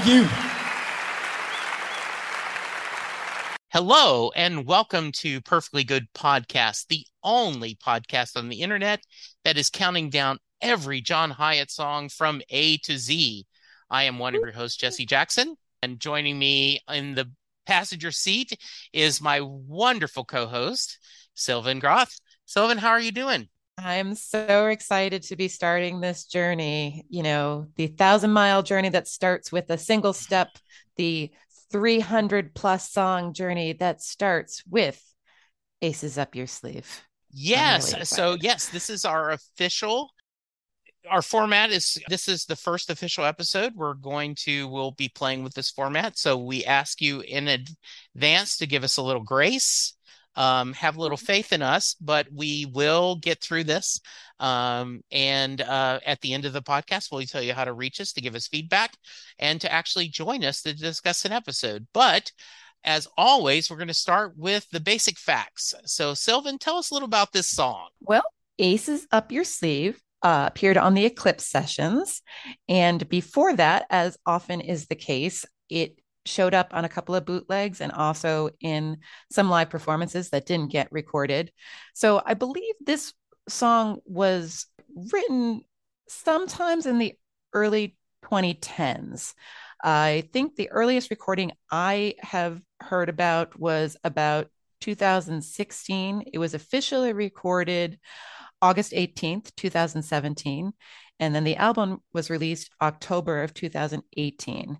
Thank you. Hello, and welcome to Perfectly Good Podcast, the only podcast on the internet that is counting down every John Hiatt song from A to Z. I am one of your hosts, Jesse Jackson, and joining me in the passenger seat is my wonderful co host, Sylvan Groth. Sylvan, how are you doing? I'm so excited to be starting this journey. You know, the thousand mile journey that starts with a single step, the 300 plus song journey that starts with Aces Up Your Sleeve. Yes. Really so, yes, this is our official. Our format is this is the first official episode. We're going to, we'll be playing with this format. So, we ask you in advance to give us a little grace um, have a little faith in us, but we will get through this. Um, and uh, at the end of the podcast, we'll tell you how to reach us to give us feedback and to actually join us to discuss an episode. But as always, we're going to start with the basic facts. So, Sylvan, tell us a little about this song. Well, Aces Up Your Sleeve uh, appeared on the Eclipse sessions. And before that, as often is the case, it showed up on a couple of bootlegs and also in some live performances that didn't get recorded. So I believe this song was written sometimes in the early 2010s. I think the earliest recording I have heard about was about 2016. It was officially recorded August 18th, 2017. And then the album was released October of 2018.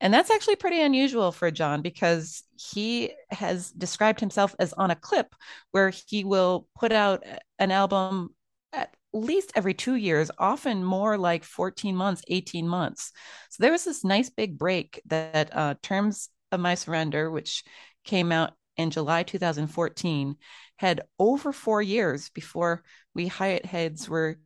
And that's actually pretty unusual for John because he has described himself as on a clip where he will put out an album at least every two years, often more like 14 months, 18 months. So there was this nice big break that uh, Terms of My Surrender, which came out in July 2014, had over four years before we Hiatt heads were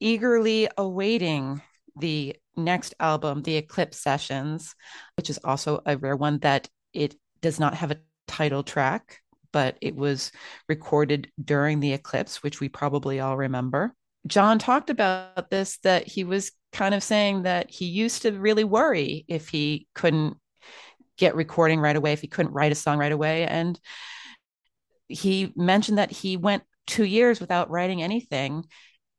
eagerly awaiting the next album, The Eclipse Sessions, which is also a rare one that it does not have a title track, but it was recorded during the eclipse, which we probably all remember. John talked about this that he was kind of saying that he used to really worry if he couldn't get recording right away, if he couldn't write a song right away. And he mentioned that he went two years without writing anything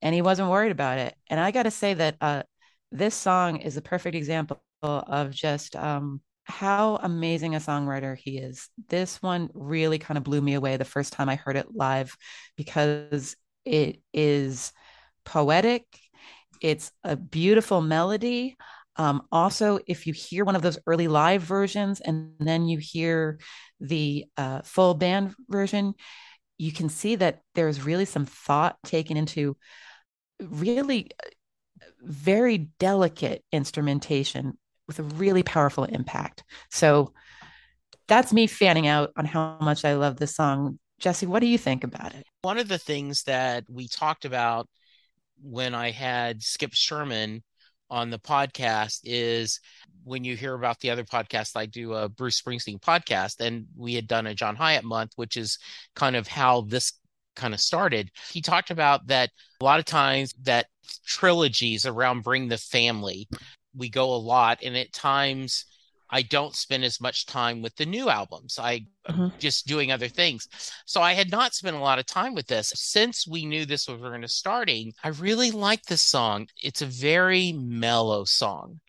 and he wasn't worried about it. And I got to say that uh, this song is a perfect example of just um, how amazing a songwriter he is. This one really kind of blew me away the first time I heard it live because it is poetic, it's a beautiful melody. Um, also, if you hear one of those early live versions and then you hear the uh, full band version, you can see that there's really some thought taken into really very delicate instrumentation with a really powerful impact. So that's me fanning out on how much I love this song. Jesse, what do you think about it? One of the things that we talked about when I had Skip Sherman on the podcast is when you hear about the other podcast, I do a Bruce Springsteen podcast, and we had done a John Hiatt month, which is kind of how this kind of started. He talked about that a lot of times that trilogies around Bring the Family, we go a lot, and at times I don't spend as much time with the new albums. I mm-hmm. just doing other things. So I had not spent a lot of time with this. Since we knew this was going to starting, I really like this song. It's a very mellow song.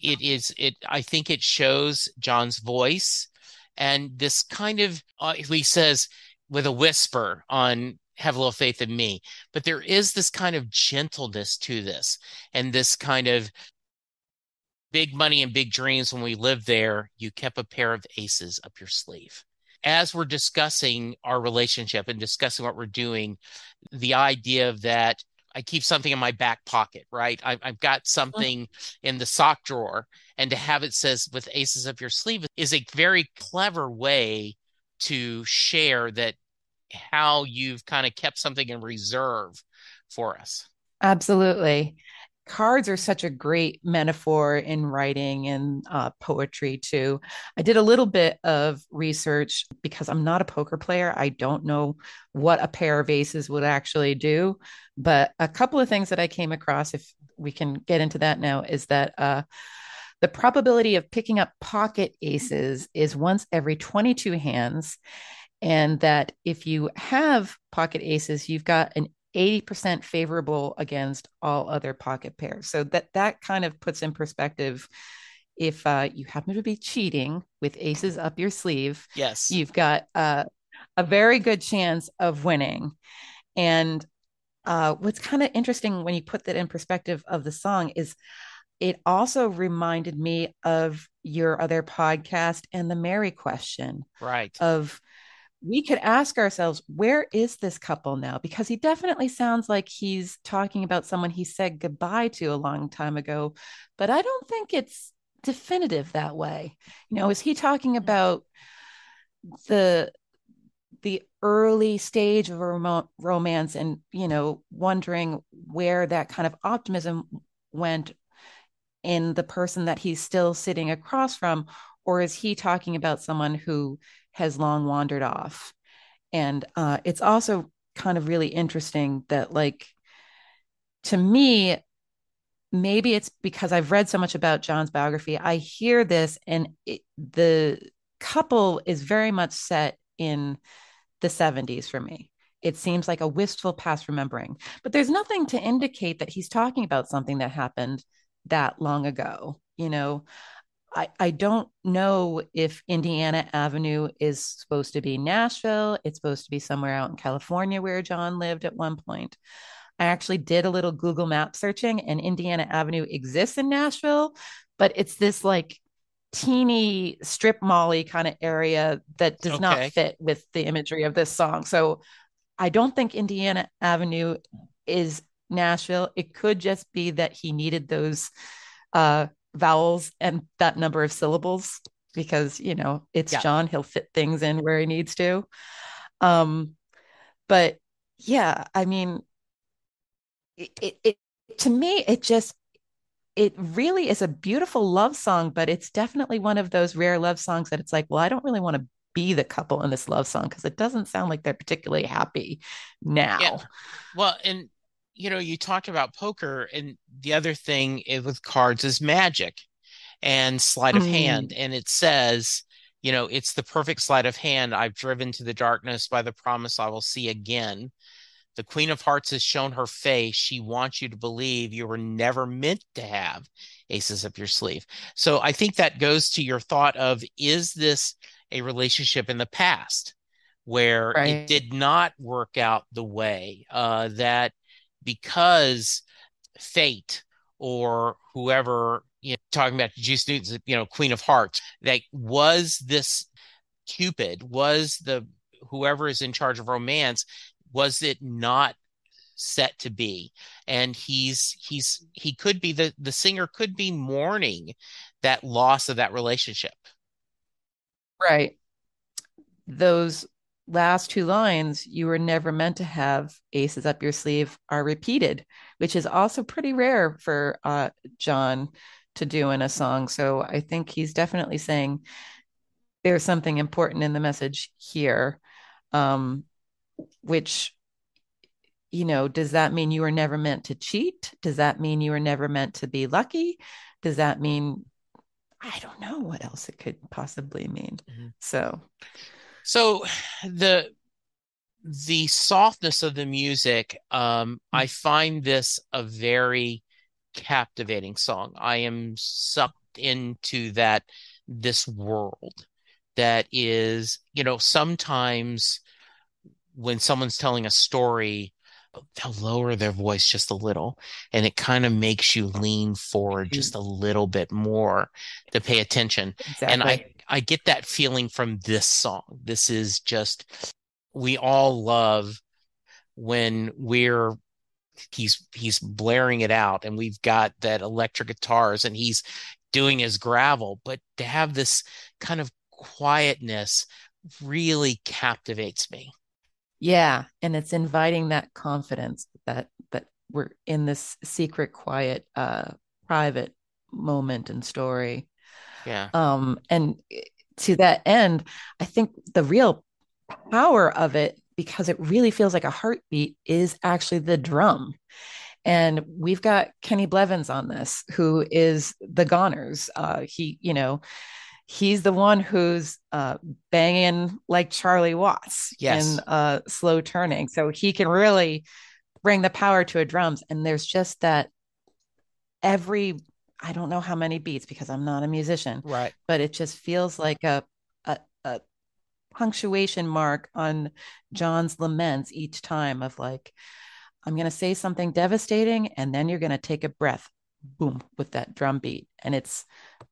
It is it I think it shows John's voice and this kind of uh, he says with a whisper on have a little faith in me. But there is this kind of gentleness to this and this kind of big money and big dreams. When we lived there, you kept a pair of aces up your sleeve. As we're discussing our relationship and discussing what we're doing, the idea of that I keep something in my back pocket, right? I've, I've got mm-hmm. something in the sock drawer, and to have it says with aces up your sleeve is a very clever way to share that how you've kind of kept something in reserve for us. Absolutely. Cards are such a great metaphor in writing and uh, poetry, too. I did a little bit of research because I'm not a poker player. I don't know what a pair of aces would actually do. But a couple of things that I came across, if we can get into that now, is that uh, the probability of picking up pocket aces is once every 22 hands. And that if you have pocket aces, you've got an 80% favorable against all other pocket pairs. So that that kind of puts in perspective if uh, you happen to be cheating with aces up your sleeve, yes, you've got uh, a very good chance of winning. And uh, what's kind of interesting when you put that in perspective of the song is it also reminded me of your other podcast and the Mary question. Right. Of we could ask ourselves, where is this couple now? Because he definitely sounds like he's talking about someone he said goodbye to a long time ago, but I don't think it's definitive that way. You know, is he talking mm-hmm. about the the early stage of a romance and you know wondering where that kind of optimism went in the person that he's still sitting across from or is he talking about someone who has long wandered off and uh, it's also kind of really interesting that like to me maybe it's because I've read so much about John's biography. I hear this, and it, the couple is very much set in the 70s for me. It seems like a wistful past remembering, but there's nothing to indicate that he's talking about something that happened that long ago. You know, I, I don't know if Indiana Avenue is supposed to be Nashville. It's supposed to be somewhere out in California where John lived at one point. I actually did a little Google map searching, and Indiana Avenue exists in Nashville, but it's this like teeny strip molly kind of area that does okay. not fit with the imagery of this song. So I don't think Indiana Avenue is Nashville. It could just be that he needed those uh, vowels and that number of syllables because you know it's yeah. John. He'll fit things in where he needs to. Um, but yeah, I mean, it, it, it to me it just it really is a beautiful love song but it's definitely one of those rare love songs that it's like well i don't really want to be the couple in this love song because it doesn't sound like they're particularly happy now yeah. well and you know you talked about poker and the other thing with cards is magic and sleight of mm. hand and it says you know it's the perfect sleight of hand i've driven to the darkness by the promise i will see again the Queen of Hearts has shown her face. She wants you to believe you were never meant to have aces up your sleeve. So I think that goes to your thought of is this a relationship in the past where right. it did not work out the way uh, that because fate or whoever you know, talking about Juice Newton's, you know, Queen of Hearts, that was this Cupid, was the whoever is in charge of romance was it not set to be? And he's he's he could be the the singer could be mourning that loss of that relationship. Right. Those last two lines you were never meant to have aces up your sleeve are repeated which is also pretty rare for uh, john to do in a song so i think he's definitely saying there's something important in the message here um, which you know, does that mean you were never meant to cheat? Does that mean you were never meant to be lucky? Does that mean I don't know what else it could possibly mean. Mm-hmm. So so the the softness of the music um mm-hmm. I find this a very captivating song. I am sucked into that this world that is, you know, sometimes when someone's telling a story they'll lower their voice just a little and it kind of makes you lean forward mm-hmm. just a little bit more to pay attention exactly. and i i get that feeling from this song this is just we all love when we're he's he's blaring it out and we've got that electric guitars and he's doing his gravel but to have this kind of quietness really captivates me yeah, and it's inviting that confidence that that we're in this secret, quiet, uh, private moment and story. Yeah. Um, and to that end, I think the real power of it, because it really feels like a heartbeat, is actually the drum. And we've got Kenny Blevins on this, who is the Goners. Uh, he, you know, he's the one who's uh, banging like Charlie Watts yes. in uh, slow turning. So he can really bring the power to a drums. And there's just that every, I don't know how many beats because I'm not a musician, right? But it just feels like a, a, a punctuation mark on John's laments each time of like, I'm going to say something devastating, and then you're going to take a breath, boom, with that drum beat. And it's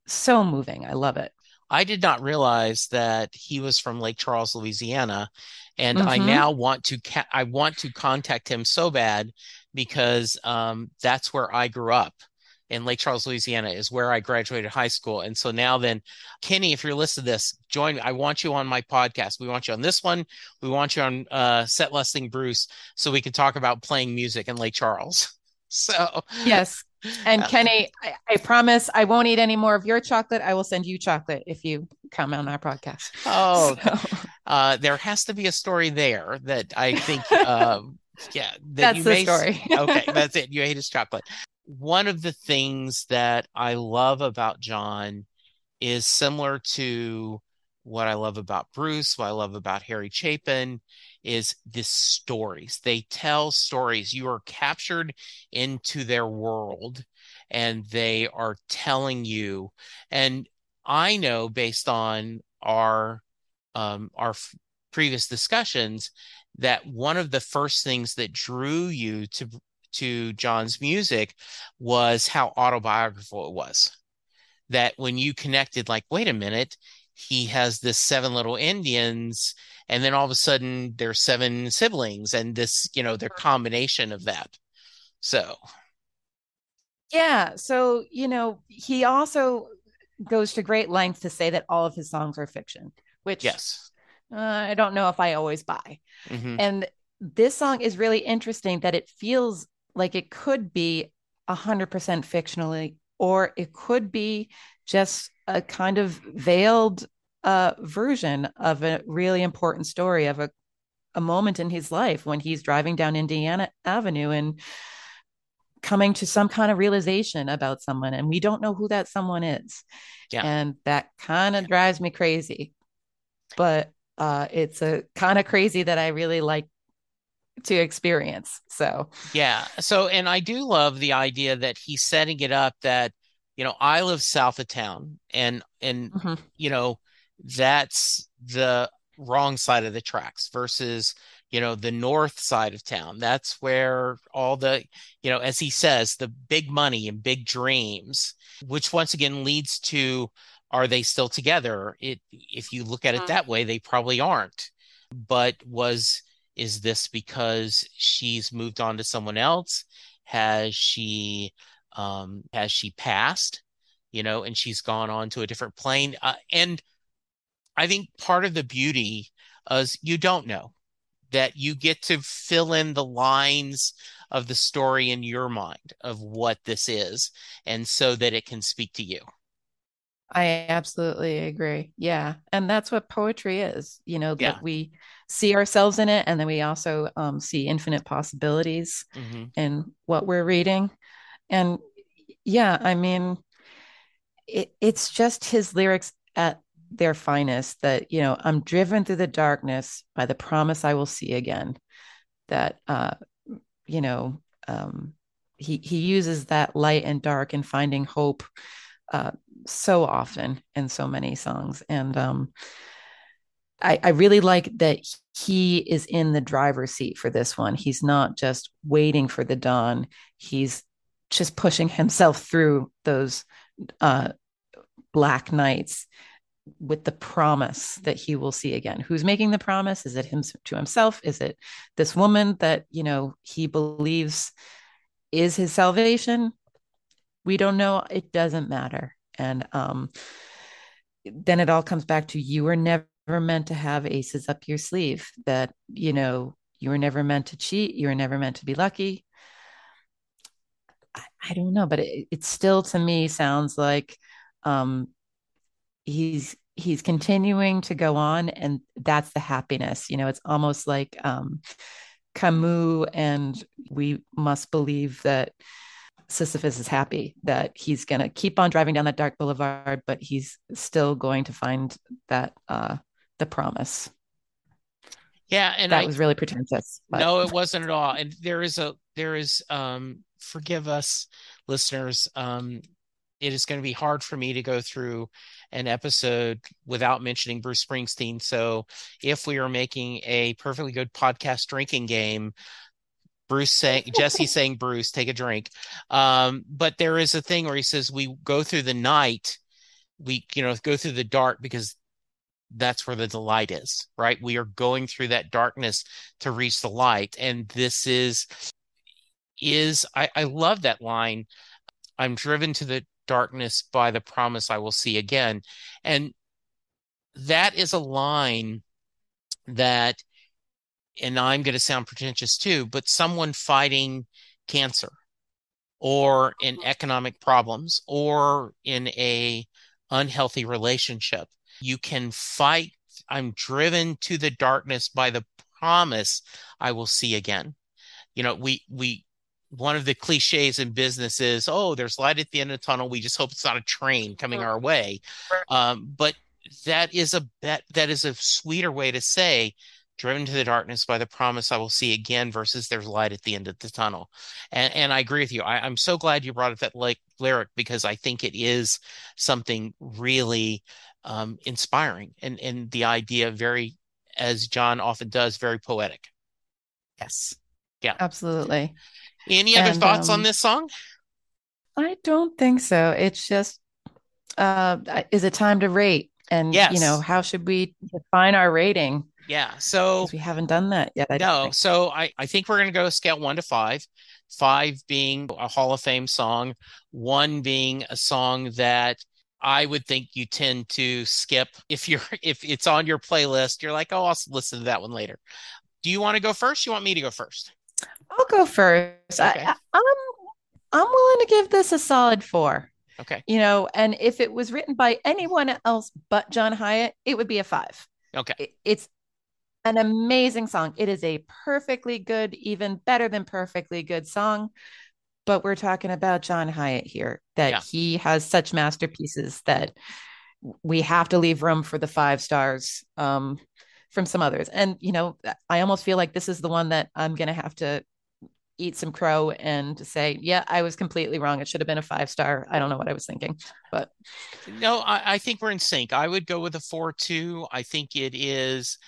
so moving. I love it. I did not realize that he was from Lake Charles, Louisiana, and mm-hmm. I now want to ca- I want to contact him so bad because um, that's where I grew up in Lake Charles, Louisiana, is where I graduated high school. And so now then, Kenny, if you're listening to this, join me. I want you on my podcast. We want you on this one. We want you on uh, Set Lusting Bruce so we can talk about playing music in Lake Charles. So yes, and uh, Kenny, I, I, promise I won't eat any more of your chocolate. I will send you chocolate if you come on our podcast. Oh, so. uh, there has to be a story there that I think, uh, yeah, that that's the may, story. okay, that's it. You ate his chocolate. One of the things that I love about John is similar to what I love about Bruce, what I love about Harry Chapin is the stories. They tell stories. You are captured into their world and they are telling you. And I know based on our um, our f- previous discussions that one of the first things that drew you to to John's music was how autobiographical it was. That when you connected, like, wait a minute, he has this seven little Indians, and then all of a sudden there's seven siblings, and this, you know, their combination of that. So, yeah. So, you know, he also goes to great lengths to say that all of his songs are fiction, which yes, uh, I don't know if I always buy. Mm-hmm. And this song is really interesting that it feels like it could be 100% fictionally, or it could be just a kind of veiled uh, version of a really important story of a, a moment in his life when he's driving down Indiana Avenue and coming to some kind of realization about someone and we don't know who that someone is. Yeah. and that kind of drives me crazy. But uh, it's a kind of crazy that i really like to experience so yeah so and i do love the idea that he's setting it up that you know, I live south of town and and mm-hmm. you know, that's the wrong side of the tracks versus you know the north side of town that's where all the you know as he says the big money and big dreams which once again leads to are they still together it if you look at it mm-hmm. that way they probably aren't but was is this because she's moved on to someone else has she um, has she passed? You know, and she's gone on to a different plane. Uh, and I think part of the beauty is you don't know that you get to fill in the lines of the story in your mind of what this is, and so that it can speak to you. I absolutely agree. Yeah. And that's what poetry is, you know, yeah. that we see ourselves in it and then we also um, see infinite possibilities mm-hmm. in what we're reading. And yeah, I mean, it, it's just his lyrics at their finest that, you know, I'm driven through the darkness by the promise I will see again. That, uh, you know, um, he, he uses that light and dark and finding hope uh, so often in so many songs. And um, I, I really like that he is in the driver's seat for this one. He's not just waiting for the dawn. He's just pushing himself through those uh, black nights with the promise that he will see again. Who's making the promise? Is it him to himself? Is it this woman that you know he believes is his salvation? We don't know. It doesn't matter. And um, then it all comes back to you were never meant to have aces up your sleeve. That you know you were never meant to cheat. You were never meant to be lucky. I, I don't know, but it, it still to me sounds like um, he's he's continuing to go on, and that's the happiness. You know, it's almost like um, Camus, and we must believe that Sisyphus is happy that he's going to keep on driving down that dark boulevard, but he's still going to find that uh, the promise. Yeah, and that I, was really pretentious. But. No, it wasn't at all. And there is a there is um forgive us listeners um it is going to be hard for me to go through an episode without mentioning Bruce Springsteen. So if we are making a perfectly good podcast drinking game, Bruce saying Jesse saying Bruce, take a drink. Um, but there is a thing where he says we go through the night, we you know go through the dark because that's where the delight is, right? We are going through that darkness to reach the light. And this is is I, I love that line. I'm driven to the darkness by the promise I will see again. And that is a line that, and I'm going to sound pretentious too, but someone fighting cancer or in economic problems or in a unhealthy relationship, you can fight. I'm driven to the darkness by the promise I will see again. You know, we, we, one of the cliches in business is, oh, there's light at the end of the tunnel. We just hope it's not a train coming our way. Um, but that is a bet that is a sweeter way to say driven to the darkness by the promise I will see again versus there's light at the end of the tunnel. And and I agree with you. I, am so glad you brought up that like lyric because I think it is something really um, inspiring and and the idea very as John often does, very poetic. Yes. Yeah. Absolutely. Any other and, thoughts um, on this song? I don't think so. It's just, uh, is it time to rate? And yes. you know, how should we define our rating? Yeah. So we haven't done that yet. I no. So I, I think we're going to go scale one to five, five being a Hall of Fame song, one being a song that I would think you tend to skip if you're if it's on your playlist. You're like, oh, I'll listen to that one later. Do you want to go first? You want me to go first? I'll go first. Okay. I, I'm I'm willing to give this a solid four. Okay. You know, and if it was written by anyone else but John Hiatt, it would be a five. Okay. It, it's an amazing song. It is a perfectly good, even better than perfectly good song. But we're talking about John Hiatt here, that yeah. he has such masterpieces that we have to leave room for the five stars. Um, from some others. And, you know, I almost feel like this is the one that I'm going to have to eat some crow and say, yeah, I was completely wrong. It should have been a five star. I don't know what I was thinking, but no, I, I think we're in sync. I would go with a four two. I think it is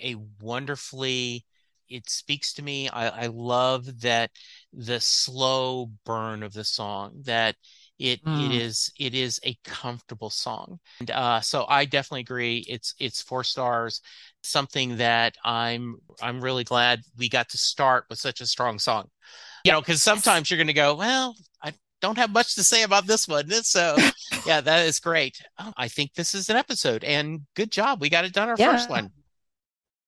a wonderfully it speaks to me. I, I love that the slow burn of the song that it mm. it is it is a comfortable song. And uh, so i definitely agree. It's it's four stars. Something that i'm i'm really glad we got to start with such a strong song. You know because sometimes you're going to go well i don't have much to say about this one. So yeah that is great. Oh, i think this is an episode and good job. We got it done our yeah. first one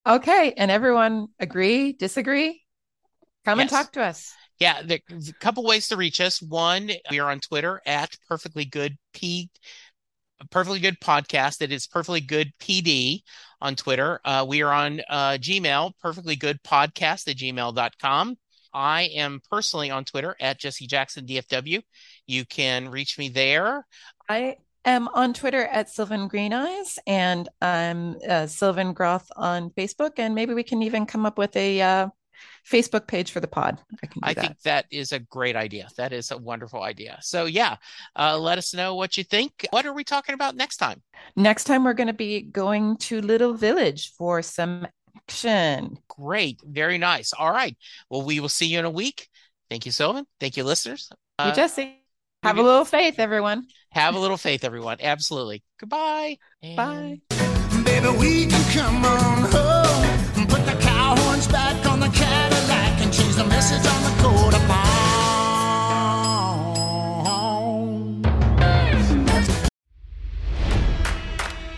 okay and everyone agree disagree come yes. and talk to us yeah, the, a couple ways to reach us. One, we are on Twitter at Perfectly Good P, Perfectly Good Podcast. It is Perfectly Good PD on Twitter. Uh, we are on uh, Gmail, Perfectly Good Podcast at gmail.com. I am personally on Twitter at Jesse Jackson DFW. You can reach me there. I am on Twitter at Sylvan Green Eyes, and I'm uh, Sylvan Groth on Facebook. And maybe we can even come up with a uh, Facebook page for the pod. I can. I that. think that is a great idea. That is a wonderful idea. So yeah, uh, let us know what you think. What are we talking about next time? Next time we're going to be going to Little Village for some action. Great, very nice. All right. Well, we will see you in a week. Thank you, Sylvan. Thank you, listeners. Uh, you, Jesse. Have a little faith, everyone. Have a little faith, everyone. Absolutely. Goodbye. And... Bye. Baby, we can come on home. Put the cow horns back on the Cadillac and change the message on the coat of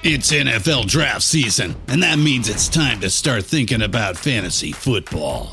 It's NFL draft season, and that means it's time to start thinking about fantasy football.